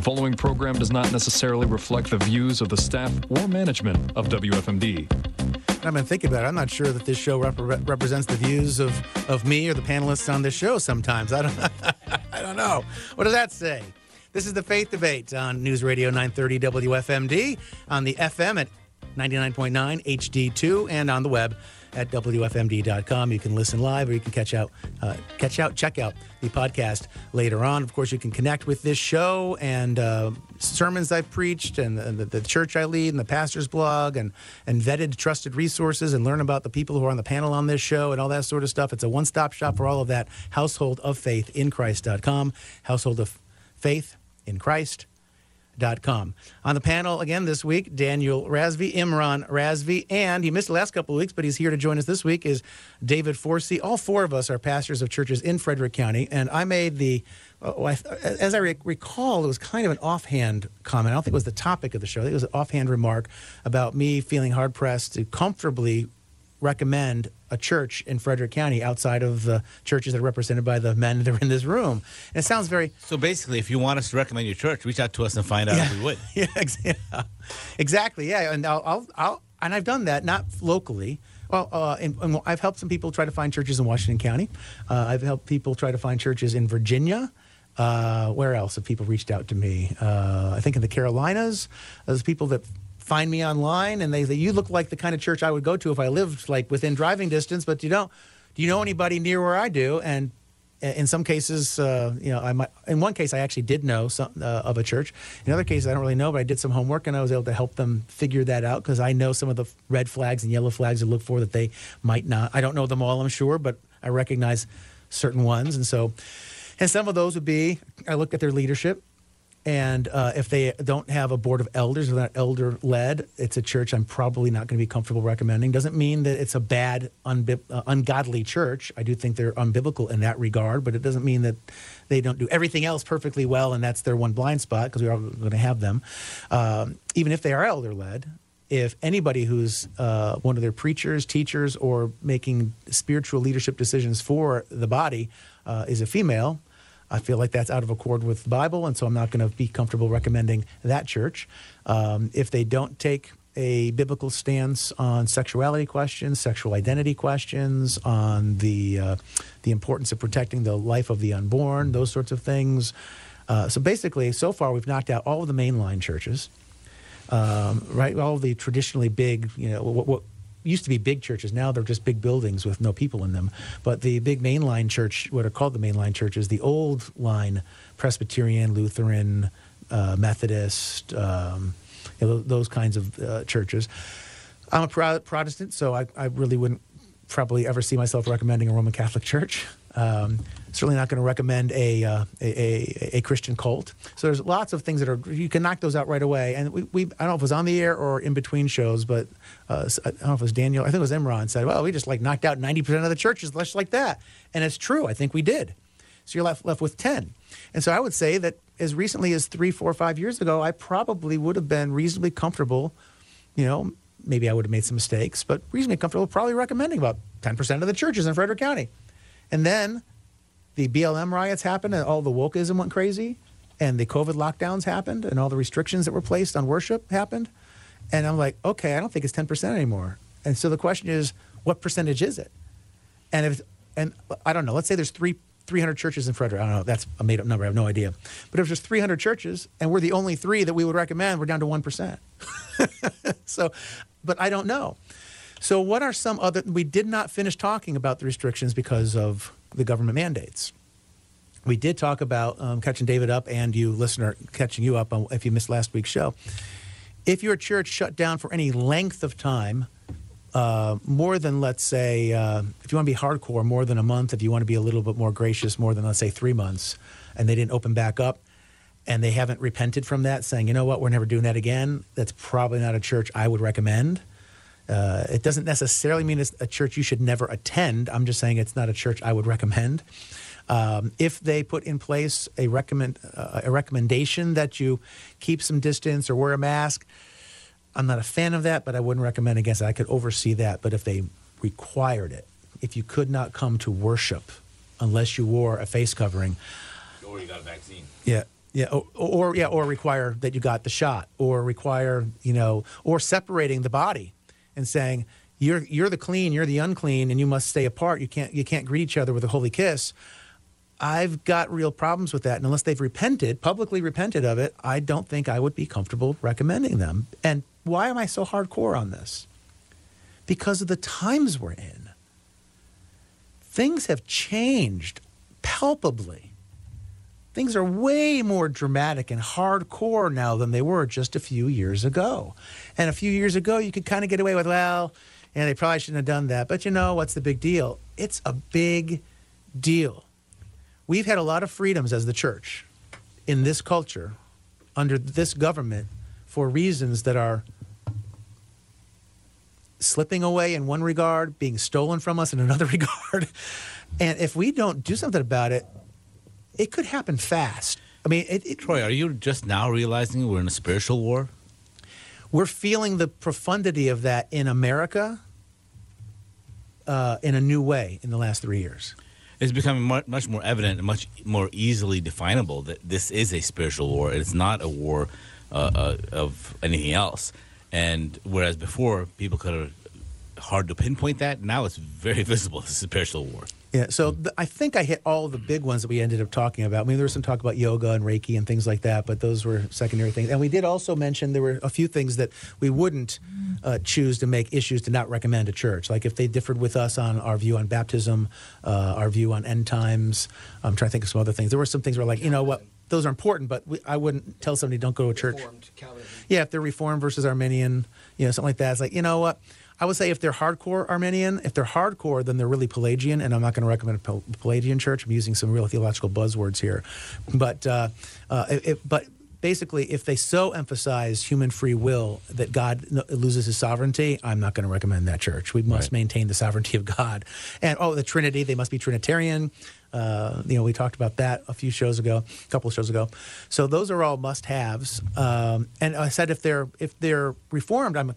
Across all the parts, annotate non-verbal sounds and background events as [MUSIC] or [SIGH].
The following program does not necessarily reflect the views of the staff or management of WFMD. I've been thinking about it. I'm not sure that this show rep- represents the views of, of me or the panelists on this show sometimes. I don't, [LAUGHS] I don't know. What does that say? This is the Faith Debate on News Radio 930 WFMD, on the FM at 99.9 HD2, and on the web at wfmd.com. You can listen live, or you can catch out, uh, catch out, check out the podcast later on. Of course, you can connect with this show and uh, sermons I've preached, and the, the, church I lead, and the pastor's blog, and and vetted, trusted resources, and learn about the people who are on the panel on this show, and all that sort of stuff. It's a one-stop shop for all of that. Household of Faith in Christ.com. Household of Faith in Christ Com. On the panel again this week, Daniel Razvi, Imran Razvi, and he missed the last couple of weeks, but he's here to join us this week, is David Forsey. All four of us are pastors of churches in Frederick County, and I made the, uh, as I recall, it was kind of an offhand comment. I don't think it was the topic of the show. It was an offhand remark about me feeling hard pressed to comfortably recommend a church in Frederick County outside of the churches that are represented by the men [LAUGHS] that are in this room. And it sounds very. So basically, if you want us to recommend your church, reach out to us and find out yeah, if we would. [LAUGHS] Yeah, exactly. Yeah, and I'll, I'll, I'll, and I've done that not locally. Well, uh, and, and I've helped some people try to find churches in Washington County. Uh, I've helped people try to find churches in Virginia. Uh, where else have people reached out to me? Uh, I think in the Carolinas, there's people that find me online and they say, You look like the kind of church I would go to if I lived like within driving distance, but you don't. Do you know anybody near where I do? And in some cases, uh, you know, I might, in one case, I actually did know some, uh, of a church. In other cases, I don't really know, but I did some homework and I was able to help them figure that out because I know some of the red flags and yellow flags to look for that they might not. I don't know them all, I'm sure, but I recognize certain ones. And so, and some of those would be I looked at their leadership. And uh, if they don't have a board of elders or not elder led, it's a church I'm probably not going to be comfortable recommending. Doesn't mean that it's a bad, unbi- uh, ungodly church. I do think they're unbiblical in that regard, but it doesn't mean that they don't do everything else perfectly well and that's their one blind spot because we are all going to have them. Um, even if they are elder led, if anybody who's uh, one of their preachers, teachers, or making spiritual leadership decisions for the body uh, is a female, I feel like that's out of accord with the Bible, and so I'm not going to be comfortable recommending that church. Um, if they don't take a biblical stance on sexuality questions, sexual identity questions, on the uh, the importance of protecting the life of the unborn, those sorts of things. Uh, so basically, so far we've knocked out all of the mainline churches, um, right? All the traditionally big, you know, what, what used to be big churches. Now they're just big buildings with no people in them. But the big mainline church, what are called the mainline churches, the old line Presbyterian, Lutheran, uh, Methodist, um, you know, those kinds of uh, churches. I'm a Pro- Protestant, so I, I, really wouldn't probably ever see myself recommending a Roman Catholic [LAUGHS] church. Um, certainly not going to recommend a, uh, a, a, a, Christian cult. So there's lots of things that are you can knock those out right away. And we, we I don't know if it was on the air or in between shows, but uh, I don't know if it was Daniel. I think it was Imran said, "Well, we just like knocked out 90 percent of the churches just like that," and it's true. I think we did. So you're left left with 10. And so I would say that as recently as three, four, five years ago, I probably would have been reasonably comfortable. You know, maybe I would have made some mistakes, but reasonably comfortable probably recommending about 10% of the churches in Frederick County. And then the BLM riots happened and all the wokeism went crazy and the COVID lockdowns happened and all the restrictions that were placed on worship happened. And I'm like, okay, I don't think it's 10% anymore. And so the question is, what percentage is it? And if, and I don't know, let's say there's three, 300 churches in Frederick. I don't know, that's a made up number. I have no idea. But if there's 300 churches and we're the only three that we would recommend, we're down to 1%. [LAUGHS] so, but I don't know. So, what are some other? We did not finish talking about the restrictions because of the government mandates. We did talk about um, catching David up and you, listener, catching you up on if you missed last week's show. If your church shut down for any length of time, uh, more than let's say, uh, if you want to be hardcore, more than a month. If you want to be a little bit more gracious, more than let's say three months, and they didn't open back up, and they haven't repented from that, saying, you know what, we're never doing that again. That's probably not a church I would recommend. Uh, it doesn't necessarily mean it's a church you should never attend. I'm just saying it's not a church I would recommend. Um, if they put in place a recommend uh, a recommendation that you keep some distance or wear a mask, I'm not a fan of that, but I wouldn't recommend against it. I could oversee that. But if they required it, if you could not come to worship unless you wore a face covering, or you got a vaccine, yeah, Yeah, or, or yeah, or require that you got the shot, or require you know, or separating the body, and saying you're you're the clean, you're the unclean, and you must stay apart. You can't you can't greet each other with a holy kiss. I've got real problems with that, and unless they've repented, publicly repented of it, I don't think I would be comfortable recommending them. And why am I so hardcore on this? Because of the times we're in. Things have changed palpably. Things are way more dramatic and hardcore now than they were just a few years ago. And a few years ago, you could kind of get away with, well, and they probably shouldn't have done that. But you know, what's the big deal? It's a big deal. We've had a lot of freedoms as the church in this culture under this government for reasons that are slipping away in one regard, being stolen from us in another [LAUGHS] regard. And if we don't do something about it, it could happen fast. I mean, it, it, Troy, are you just now realizing we're in a spiritual war? we're feeling the profundity of that in America uh, in a new way in the last three years. It's becoming much more evident and much more easily definable that this is a spiritual war. It's not a war uh, uh, of anything else. And whereas before people could have hard to pinpoint that, now it's very [LAUGHS] visible. It's a spiritual war. Yeah, so th- I think I hit all the big ones that we ended up talking about. I mean, there was some talk about yoga and Reiki and things like that, but those were secondary things. And we did also mention there were a few things that we wouldn't uh, choose to make issues to not recommend to church. Like if they differed with us on our view on baptism, uh, our view on end times. I'm trying to think of some other things. There were some things where, like, you know what, those are important, but we, I wouldn't tell somebody don't go to a church. Reformed Yeah, if they're Reformed versus Arminian, you know, something like that. It's like, you know what? I would say if they're hardcore Arminian, if they're hardcore, then they're really Pelagian, and I'm not going to recommend a Pel- Pelagian church. I'm using some real theological buzzwords here, but uh, uh, if, but basically, if they so emphasize human free will that God loses His sovereignty, I'm not going to recommend that church. We must Right. maintain the sovereignty of God, and oh, the Trinity, they must be Trinitarian. Uh, you know, we talked about that a few shows ago, a couple of shows ago. So those are all must-haves. Um, and I said if they're if they're reformed, I'm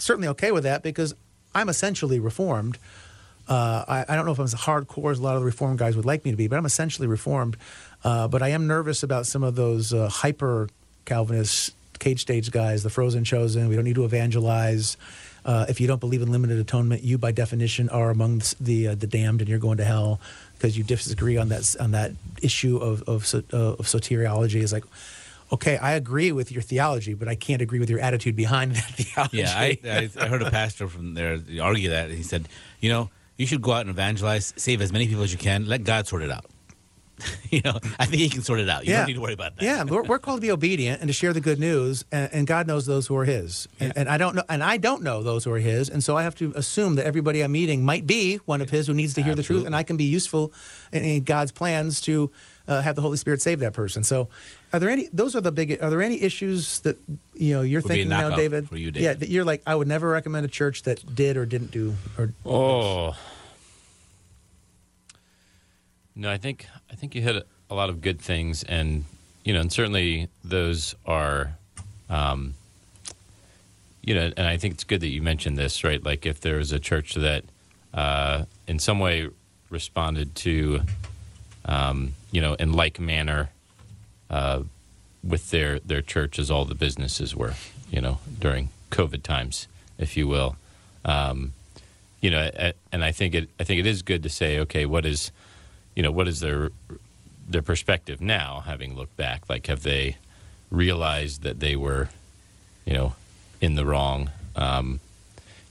certainly okay with that because I'm essentially reformed. Uh, I, I don't know if I'm as hardcore as a lot of the reform guys would like me to be, but I'm essentially reformed. Uh, but I am nervous about some of those uh, hyper Calvinist cage stage guys, the frozen chosen. We don't need to evangelize. Uh, if you don't believe in limited atonement, you by definition are among the uh, the damned, and you're going to hell because you disagree on that on that issue of of, of soteriology. Is like, okay, I agree with your theology, but I can't agree with your attitude behind [LAUGHS] that theology. Yeah, I, I, I heard a pastor from there argue that. He said, you know, you should go out and evangelize, save as many people as you can, let God sort it out. [LAUGHS] you know, I think He can sort it out. You don't need to worry about that. Yeah, we're, we're called to be obedient and to share the good news, and, and God knows those who are His, and, and I don't know, and I don't know those who are His, and so I have to assume that everybody I'm meeting might be one of His who needs to hear the truth, and I can be useful in, in God's plans to uh, have the Holy Spirit save that person. So, are there any? Those are the big. Are there any issues that you know you're Would thinking now, David? for you, Yeah, that you're like, I would never recommend a church that did or didn't do or. Oh. No, I think I think you hit a lot of good things, and you know, and certainly those are, um, you know, and I think it's good that you mentioned this, right? Like if there was a church that, uh, in some way, responded to, um, you know, in like manner, uh, with their their church as all the businesses were, you know, during COVID times, if you will. Um, you know, and I think it I think it is good to say, okay, what is, you know, what is their their perspective now, having looked back? Like, have they realized that they were, you know, in the wrong? Um,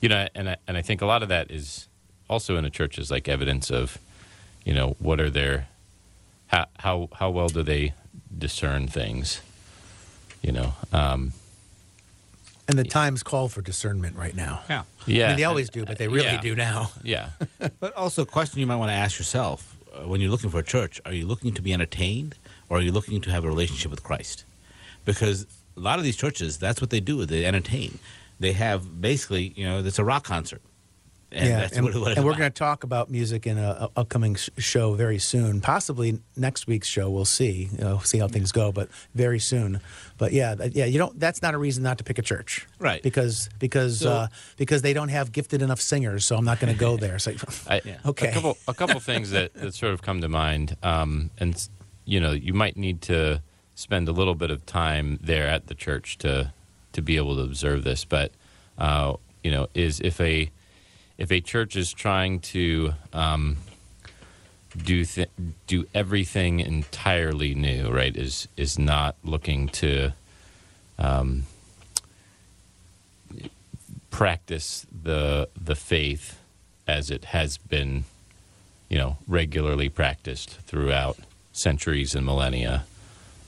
you know, and I, and I think a lot of that is also in a church is like evidence of, you know, what are their, how how how well do they discern things? You know, um, And the times call for discernment right now. Yeah. yeah, I mean, they always do, but they really Yeah. do now. yeah. [LAUGHS] But also, a question you might want to ask yourself uh, when you're looking for a church: Are you looking to be entertained, or are you looking to have a relationship with Christ? Because a lot of these churches, that's what they do. They entertain. They have basically, you know, it's a rock concert, and that's and, what, what it's and we're going to talk about music in a, a upcoming sh- show very soon. Possibly next week's show. We'll see. You know, see how things go, but very soon. But yeah, yeah, you don't. That's not a reason not to pick a church, Right. Because because So- uh, because they don't have gifted enough singers. So I'm not going to go there. So, [LAUGHS] I, [LAUGHS] Okay. A couple, a couple things that, that sort of come to mind, um, and you know, you might need to spend a little bit of time there at the church to to be able to observe this. But uh, you know, is if a if a church is trying to um, do th- do everything entirely new, right? Is is not looking to um, practice the the faith as it has been, you know, regularly practiced throughout centuries and millennia.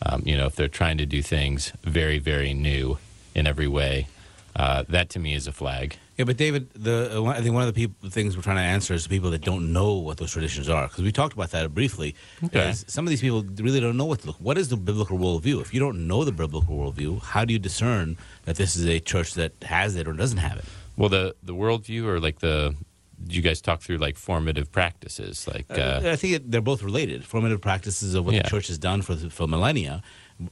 Um, you know, if they're trying to do things very, very new in every way, uh, that to me is a flag. Yeah, but David, the uh, I think one of the people, things we're trying to answer is the people that don't know what those traditions are, because we talked about that briefly. Okay. Some of these people really don't know what to look. What is the biblical worldview? If you don't know the biblical worldview, how do you discern that this is a church that has it or doesn't have it? Well, the the worldview or like the you guys talk through like formative practices like uh, I think it, they're both related. Formative practices of what Yeah. the church has done for for millennia,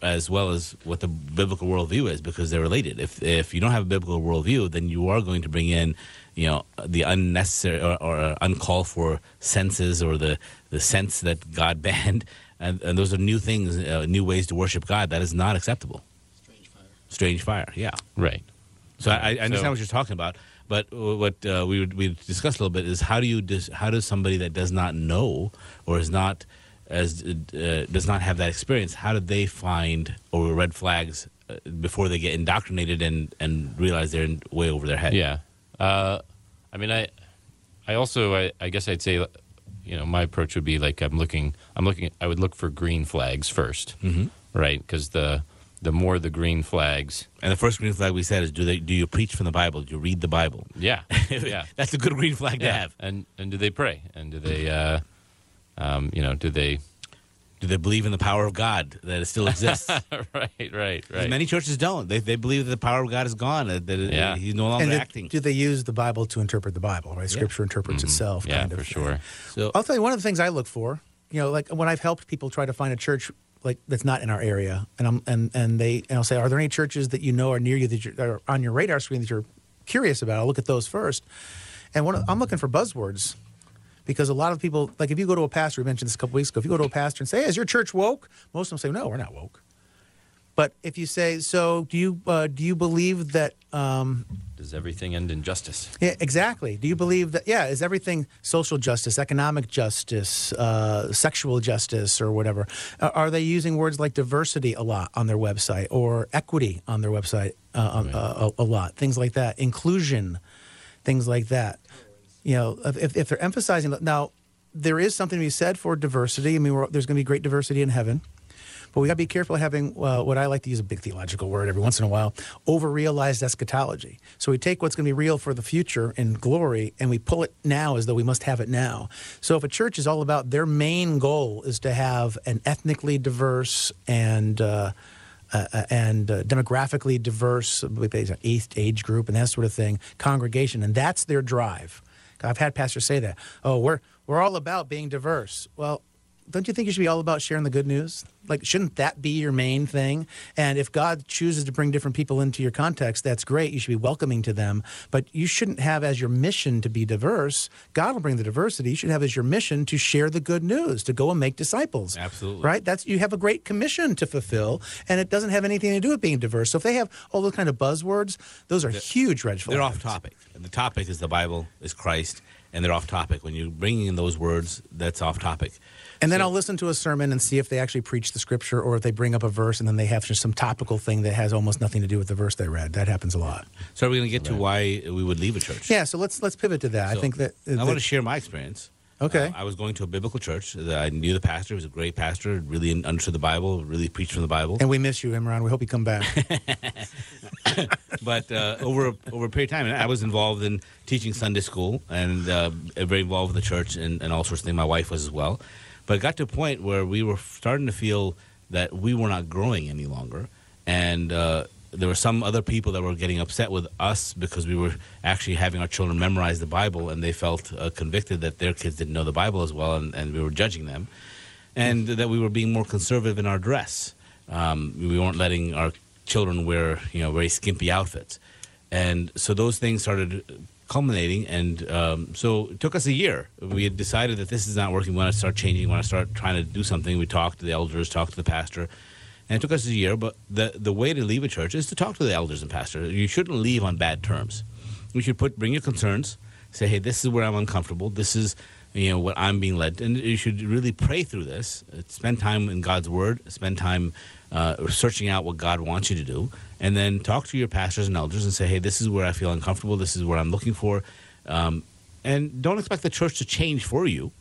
as well as what the biblical worldview is, because they're related. If if you don't have a biblical worldview, then you are going to bring in, you know, the unnecessary or, or uncalled for senses or the the sense that God [LAUGHS] banned, and, and those are new things, uh, new ways to worship God. That is not acceptable. Strange fire. Strange fire. Yeah. right. So I, I understand So- what you're talking about, but what uh, we would, we discussed a little bit is how do you dis, how does somebody that does not know or is not as uh, does not have that experience how do they find or red flags uh, before they get indoctrinated and and realize they're in, way over their head? Yeah. Uh, I mean, I, I also, I, I guess I'd say, you know, my approach would be like I'm looking, I'm looking, I would look for green flags 1st Mhm. right? Because the the more the green flags, And the first green flag we said is do they do you preach from the Bible? Do you read the Bible? yeah, [LAUGHS] yeah, That's a good green flag to have. And and do they pray? And do they, uh, um, you know, do they? Do they believe in the power of God that it still exists? [LAUGHS] right, right, right. Many churches don't. They, they believe that the power of God is gone. That that Yeah. he's no longer And do, acting. do they use the Bible to interpret the Bible? Right, Scripture interprets itself. Mm-hmm. yeah, kind of for sure. So I'll tell you one of the things I look for. You know, like when I've helped people try to find a church like that's not in our area, and I'm and and they and I'll say, are there any churches that you know are near you that you're, are on your radar screen that you're curious about? I'll look at those first. And one, of- I'm looking for buzzwords because a lot of people, like if you go to a pastor, we mentioned this a couple weeks ago. If you go to a pastor and say, hey, "Is your church woke?" Most of them say, "No, we're not woke." But if you say, "So do you uh, do you believe that?" Um, Does everything end in justice? yeah, exactly. Do you believe that? Yeah, is everything social justice, economic justice, uh, sexual justice, or whatever? Are they using words like diversity a lot on their website, or equity on their website uh, on- uh, a, a lot? Things like that. Inclusion, things like that. You know, if, if they're emphasizing now, there is something to be said for diversity. I mean, there's going to be great diversity in heaven. But we got to be careful having uh, what I like to use a big theological word every once in a while over realized eschatology. So we take what's going to be real for the future in glory and we pull it now as though we must have it now. So if a church is all about their main goal is to have an ethnically diverse and uh, uh, and uh, demographically diverse, eighth age group, and that sort of thing, congregation, and that's their drive. I've had pastors say that. Oh, we're we're all about being diverse. Well, don't you think you should be all about sharing the good news? Like, shouldn't that be your main thing? And if God chooses to bring different people into your context, that's great. You should be welcoming to them. But you shouldn't have as your mission to be diverse. God will bring the diversity. You should have as your mission to share the good news, to go and make disciples. Absolutely. Right? That's you have a great commission to fulfill, and it doesn't have anything to do with being diverse. So if they have all those kind of buzzwords, those are huge red flags. They're off topic. The topic is the Bible, is Christ, and they're off topic. When you're bringing in those words, that's off topic. And then So- I'll listen to a sermon and see if they actually preach the scripture or if they bring up a verse and then they have just some topical thing that has almost nothing to do with the verse they read. That happens a lot. So are we going to get to why we would leave a church? Yeah, so let's let's pivot to that. I think that, uh, I want to share my experience. Okay. Uh, I was going to a biblical church. I knew the pastor. He was a great pastor. Really understood the Bible. Really preached from the Bible. and we miss you, Imran. We hope you come back. [LAUGHS] but uh, over over a period of time, I was involved in teaching Sunday school and uh, very involved with the church and, and all sorts of things. My wife was as well. But it got to a point where we were starting to feel that we were not growing any longer, and uh, there were some other people that were getting upset with us because we were actually having our children memorize the Bible, and they felt uh, convicted that their kids didn't know the Bible as well, and, and we were judging them, and that we were being more conservative in our dress. Um, we weren't letting our children wear, you know, very skimpy outfits, and so those things started culminating. And um, so it took us a year. We had decided that this is not working. We want to start changing. We want to start trying to do something. We talked to the elders, talked to the pastor, and it took us a year. But the the way to leave a church is to talk to the elders and pastors. You shouldn't leave on bad terms. You should put bring your concerns. Say, hey, this is where I'm uncomfortable. This is you know what I'm being led, and you should really pray through this. Spend time in God's Word. Spend time uh, searching out what God wants you to do, and then talk to your pastors and elders and say, hey, this is where I feel uncomfortable. This is what I'm looking for, um, and don't expect the church to change for you,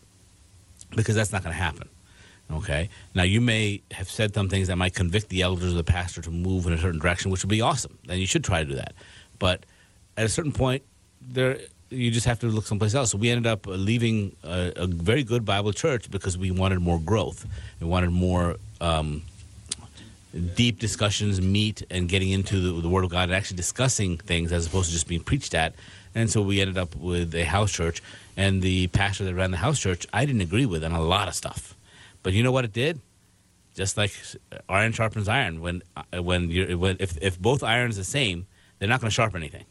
because that's not going to happen. Okay. Now you may have said some things that might convict the elders or the pastor to move in a certain direction, which would be awesome. Then you should try to do that. But at a certain point, there you just have to look someplace else. So we ended up leaving a, a very good Bible church because we wanted more growth. We wanted more um, deep discussions, meet, and getting into the, the, Word of God and actually discussing things as opposed to just being preached at. And so we ended up with a house church. And the pastor that ran the house church, I didn't agree with on a lot of stuff. But you know what it did? Just like iron sharpens iron. When uh, when you when if if both irons the same, they're not going to sharpen anything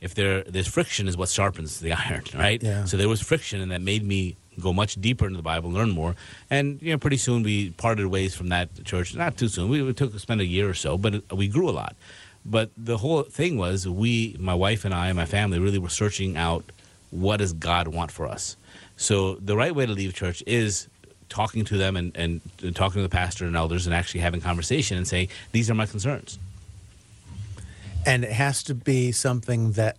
if there there's friction is what sharpens the [LAUGHS] iron, right? Yeah. So there was friction, and that made me go much deeper into the Bible, learn more, and you know, pretty soon we parted ways from that church. Not too soon. We, we took to spend a year or so, but it, we grew a lot. But the whole thing was, we, my wife and I, and my family, really were searching out what does God want for us. So the right way to leave church is talking to them and, and, talking to the pastor and elders and actually having conversation and saying, these are my concerns and it has to be something that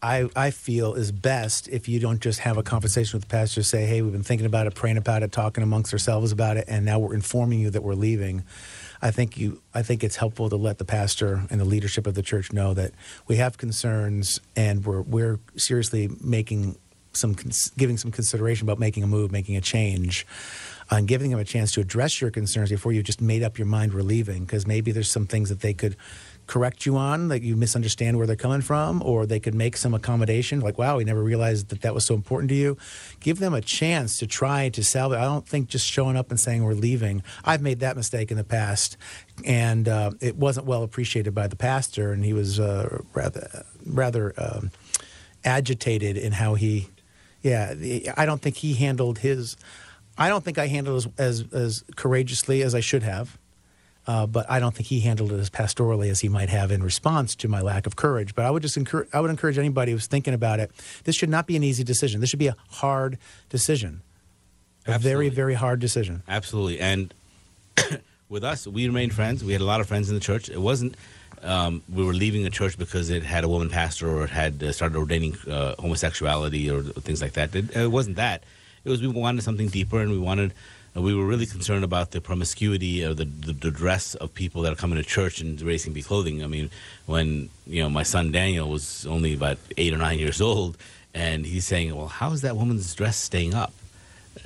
I, I feel is best if you don't just have a conversation with the pastor, say, hey, we've been thinking about it, praying about it, talking amongst ourselves about it, and now we're informing you that we're leaving. I think you I think it's helpful to let the pastor and the leadership of the church know that we have concerns and we're we're seriously making some giving some consideration about making a move, making a change, and giving them a chance to address your concerns before you just made up your mind we're leaving because maybe there's some things that they could correct you on that you misunderstand where they're coming from, or they could make some accommodation, like, wow, we never realized that that was so important to you. Give them a chance to try to salvage. I don't think just showing up and saying we're leaving. I've made that mistake in the past, and uh, it wasn't well appreciated by the pastor, and he was uh, rather rather um, agitated in how he. Yeah, I don't think he handled his. I don't think I handled as, as, as courageously as I should have. Uh, but I don't think he handled it as pastorally as he might have in response to my lack of courage. But I would just encourage, I would encourage anybody who's thinking about it. This should not be an easy decision. This should be a hard decision, a Absolutely. very very hard decision. Absolutely, and [COUGHS] with us, we remained friends. We had a lot of friends in the church. It wasn't. Um, we were leaving a church because it had a woman pastor or it had uh, started ordaining uh, homosexuality or things like that. It, it wasn't that. It was we wanted something deeper and we wanted we were really concerned about the promiscuity or the, the, the, dress of people that are coming to church and raising B clothing. I mean, when you know my son Daniel was only about eight or nine years old, and he's saying, "Well, how is that woman's dress staying up?"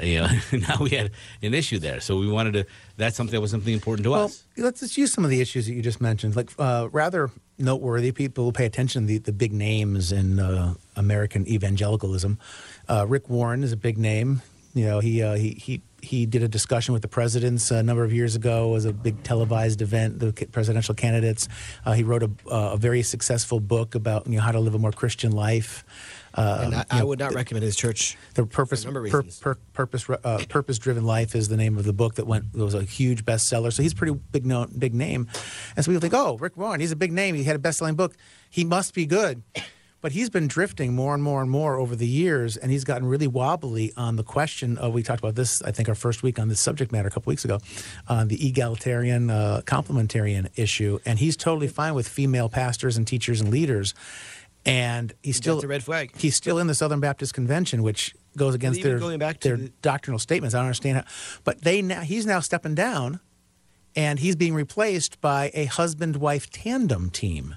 You know, [LAUGHS] now we had an issue there, so we wanted to. That's something that was something important to well, us. Let's just use some of the issues that you just mentioned, like uh, rather noteworthy. People will pay attention to the, the big names in uh, American evangelicalism. Uh, Rick Warren is a big name. You know, he uh, he he he did a discussion with the presidents a number of years ago. It was a big televised event, the presidential candidates. Uh, he wrote a, a, very successful book about you know, how to live a more Christian life. Uh, and I, I would not the, recommend his church. The purpose, pur, pur, purpose, uh, purpose driven life is the name of the book that went it was a huge bestseller. So he's pretty big known, big name, and so people think, oh, Rick Warren, he's a big name. He had a best selling book. He must be good. But he's been drifting more and more and more over the years, and he's gotten really wobbly on the question of. We talked about this, I think, our first week on this subject matter a couple weeks ago, on the egalitarian, uh, complementarian issue, and he's totally fine with female pastors and teachers and leaders. And he's still That's a red flag. He's still in the Southern Baptist Convention, which goes against their going back to their the- doctrinal statements. I don't understand how, but they now he's now stepping down, and he's being replaced by a husband-wife tandem team.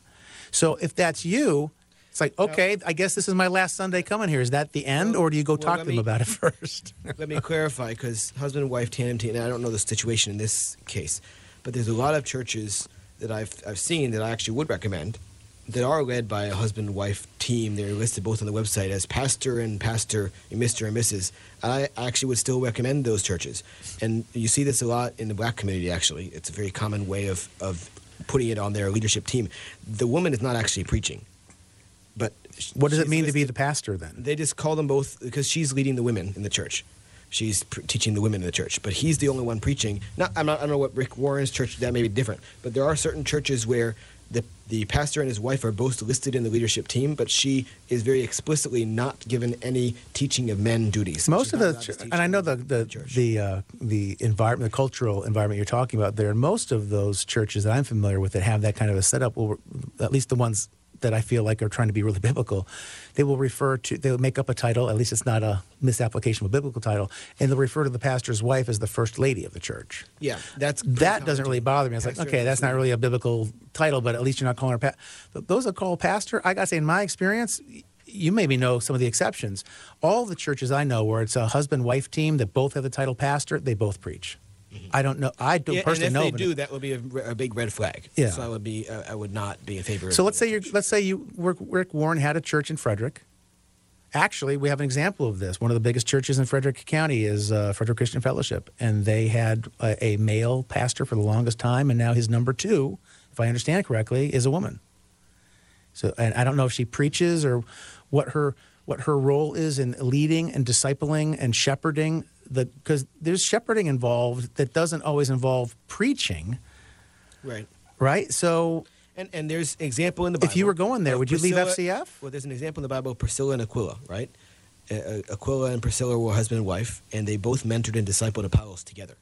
So if that's you, it's like, okay, I guess this is my last Sunday coming here. Is that the end, or do you go well, talk to me, them about it [LAUGHS] first? let me clarify, because husband and wife tandem team, and I don't know the situation in this case, but there's a lot of churches that I've, I've seen that I actually would recommend that are led by a husband and wife team. They're listed both on the website as pastor and pastor, and Mr. and Mrs. And I actually would still recommend those churches. And you see this a lot in the black community, actually. It's a very common way of, of putting it on their leadership team. The woman is not actually preaching but what does it mean to be the pastor then? They just call them both because she's leading the women in the church. she's pr- teaching the women in the church. But he's the only one preaching. Not, I'm not, I don't know what Rick Warren's church that may be different, but there are certain churches where the the pastor and his wife are both listed in the leadership team, but she is very explicitly not given any teaching of men duties. Most of the, ch- and I know the in the the uh, the environment, the cultural environment you're talking about there. Most of those churches that I'm familiar with that have that kind of a setup, will at least the ones that I feel like are trying to be really [LAUGHS] biblical, they will refer to they'll make up a title. At least it's not a misapplication of a biblical title, and they'll refer to the pastor's wife as the first lady of the church. yeah, that's That doesn't really bother me. It's like, okay, that's not really a biblical title, but at least you're not calling her pastor. Th- Those are called pastor. I gotta say, in my experience, you maybe know some of the exceptions. All the churches I know where it's a husband-wife team that both have the title pastor, they both preach. I don't know. I don't Yeah, and personally if know. they of do, it. that would be a, a big red flag. Yeah. So I would be, uh, I would not be in favor. So let's say you let's say you Rick, Rick Warren had a church in Frederick. Actually, we have an example of this. One of the biggest churches in Frederick County is uh, Frederick Christian Fellowship, and they had a, a male pastor for the longest time, and now his number two, if I understand it correctly, is a woman. So, and I don't know if she preaches or what her what her role is in leading and discipling and shepherding the because there's shepherding involved that doesn't always involve preaching, right. right? So And and there's example in the Bible. If you were going there, would you leave FCF? Well, there's an example in the Bible of Priscilla and Aquila, right? Uh, Aquila and Priscilla were husband and wife, and they both mentored and discipled Apollos together.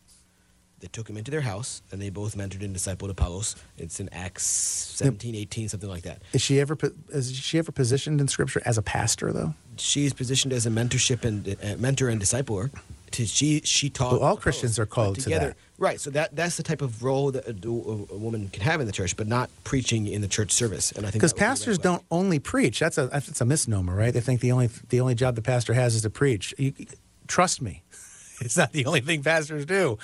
They took him into their house, and they both mentored and discipled Apollos. It's in Acts 17, 18, something like that. Is she ever is she ever positioned in Scripture as a pastor though? She's positioned as a mentorship and uh, mentor and discipler. To, she she taught. Well, all Christians are called to together, that. right? So that that's the type of role that a, a woman can have in the church, but not preaching in the church service. And I think Because would be pastors don't only preach. That's a that's a misnomer, right? They think the only the only job the pastor has is to preach. You, trust me, it's not the only thing pastors do.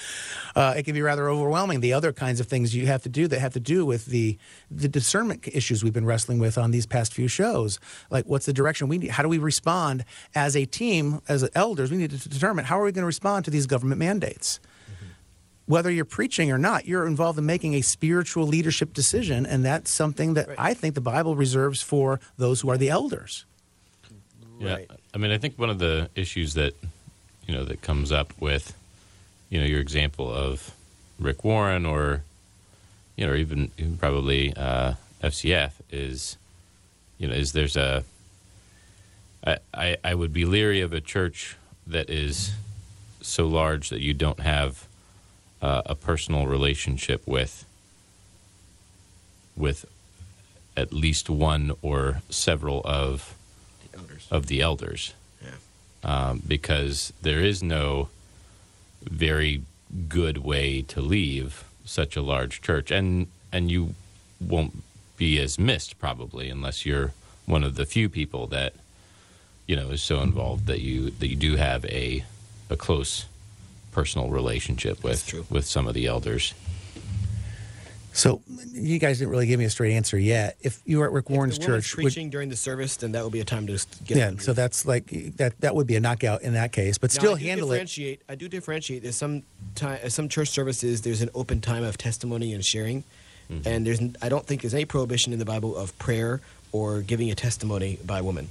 Uh, it can be rather overwhelming. The other kinds of things you have to do that have to do with the the discernment issues we've been wrestling with on these past few shows. Like, what's the direction we need? How do we respond as a team, as elders? We need to determine how are we going to respond to these government mandates. whether you're preaching or not, you're involved in making a spiritual leadership decision, and that's something that I think the Bible reserves for those who are the elders. Yeah, Right. I mean, I think one of the issues that you know that comes up with you know your example of Rick Warren or you know or even, even probably uh, FCF is you know is there's a I, I I would be leery of a church that is so large that you don't have uh, a personal relationship with with at least one or several of Elders. of the elders. Um, because there is no very good way to leave such a large church. And and you won't be as missed probably unless you're one of the few people that you know is so involved that you that you do have a a close personal relationship with with some of the elders So you guys didn't really give me a straight answer yet. If you were at Rick If Warren's the woman's church, would, preaching during the service, then that would be a time to get. yeah, up and so that's like that. That would be a knockout in that case, but Now, still I do handle it. differentiate, I do differentiate. There's some time, some church services. There's an open time of testimony and sharing, Mm-hmm. and there's. n- I don't think there's any prohibition in the Bible of prayer or giving a testimony by a woman.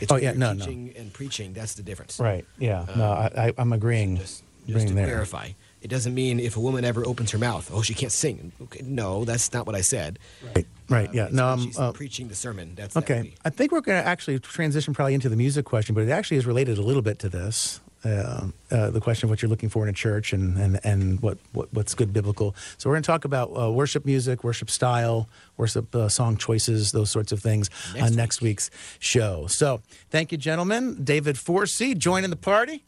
It's Oh, yeah, you're no, no. and preaching. That's the difference. Right? Yeah. no, I, I, I'm agreeing. Um, Just, just agreeing to there. clarify, it doesn't mean if a woman ever opens her mouth, oh, she can't sing. Okay, no, that's not what I said. Right. Right. Yeah. No. I'm, she's uh, preaching the sermon. That's that Okay, I think we're going to actually transition probably into the music question, but it actually is related a little bit to this. Uh, uh, the question of what you're looking for in a church and, and, and what, what what's good biblical. So we're going to talk about uh, worship music, worship style, worship uh, song choices, those sorts of things Next on next week's show. So thank you, gentlemen. David Forsey joining the party.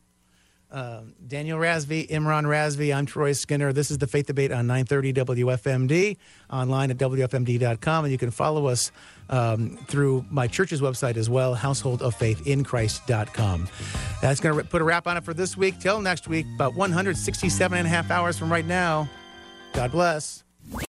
Um, Daniel Rasby, Imran Rasby. I'm Troy Skinner. This is the Faith Debate on 930 WFMD, online at WFMD.com. And you can follow us um, through my church's website as well, householdoffaithinchrist.com. That's going to put a wrap on it for this week. Till next week, about 167 and a half hours from right now. God bless.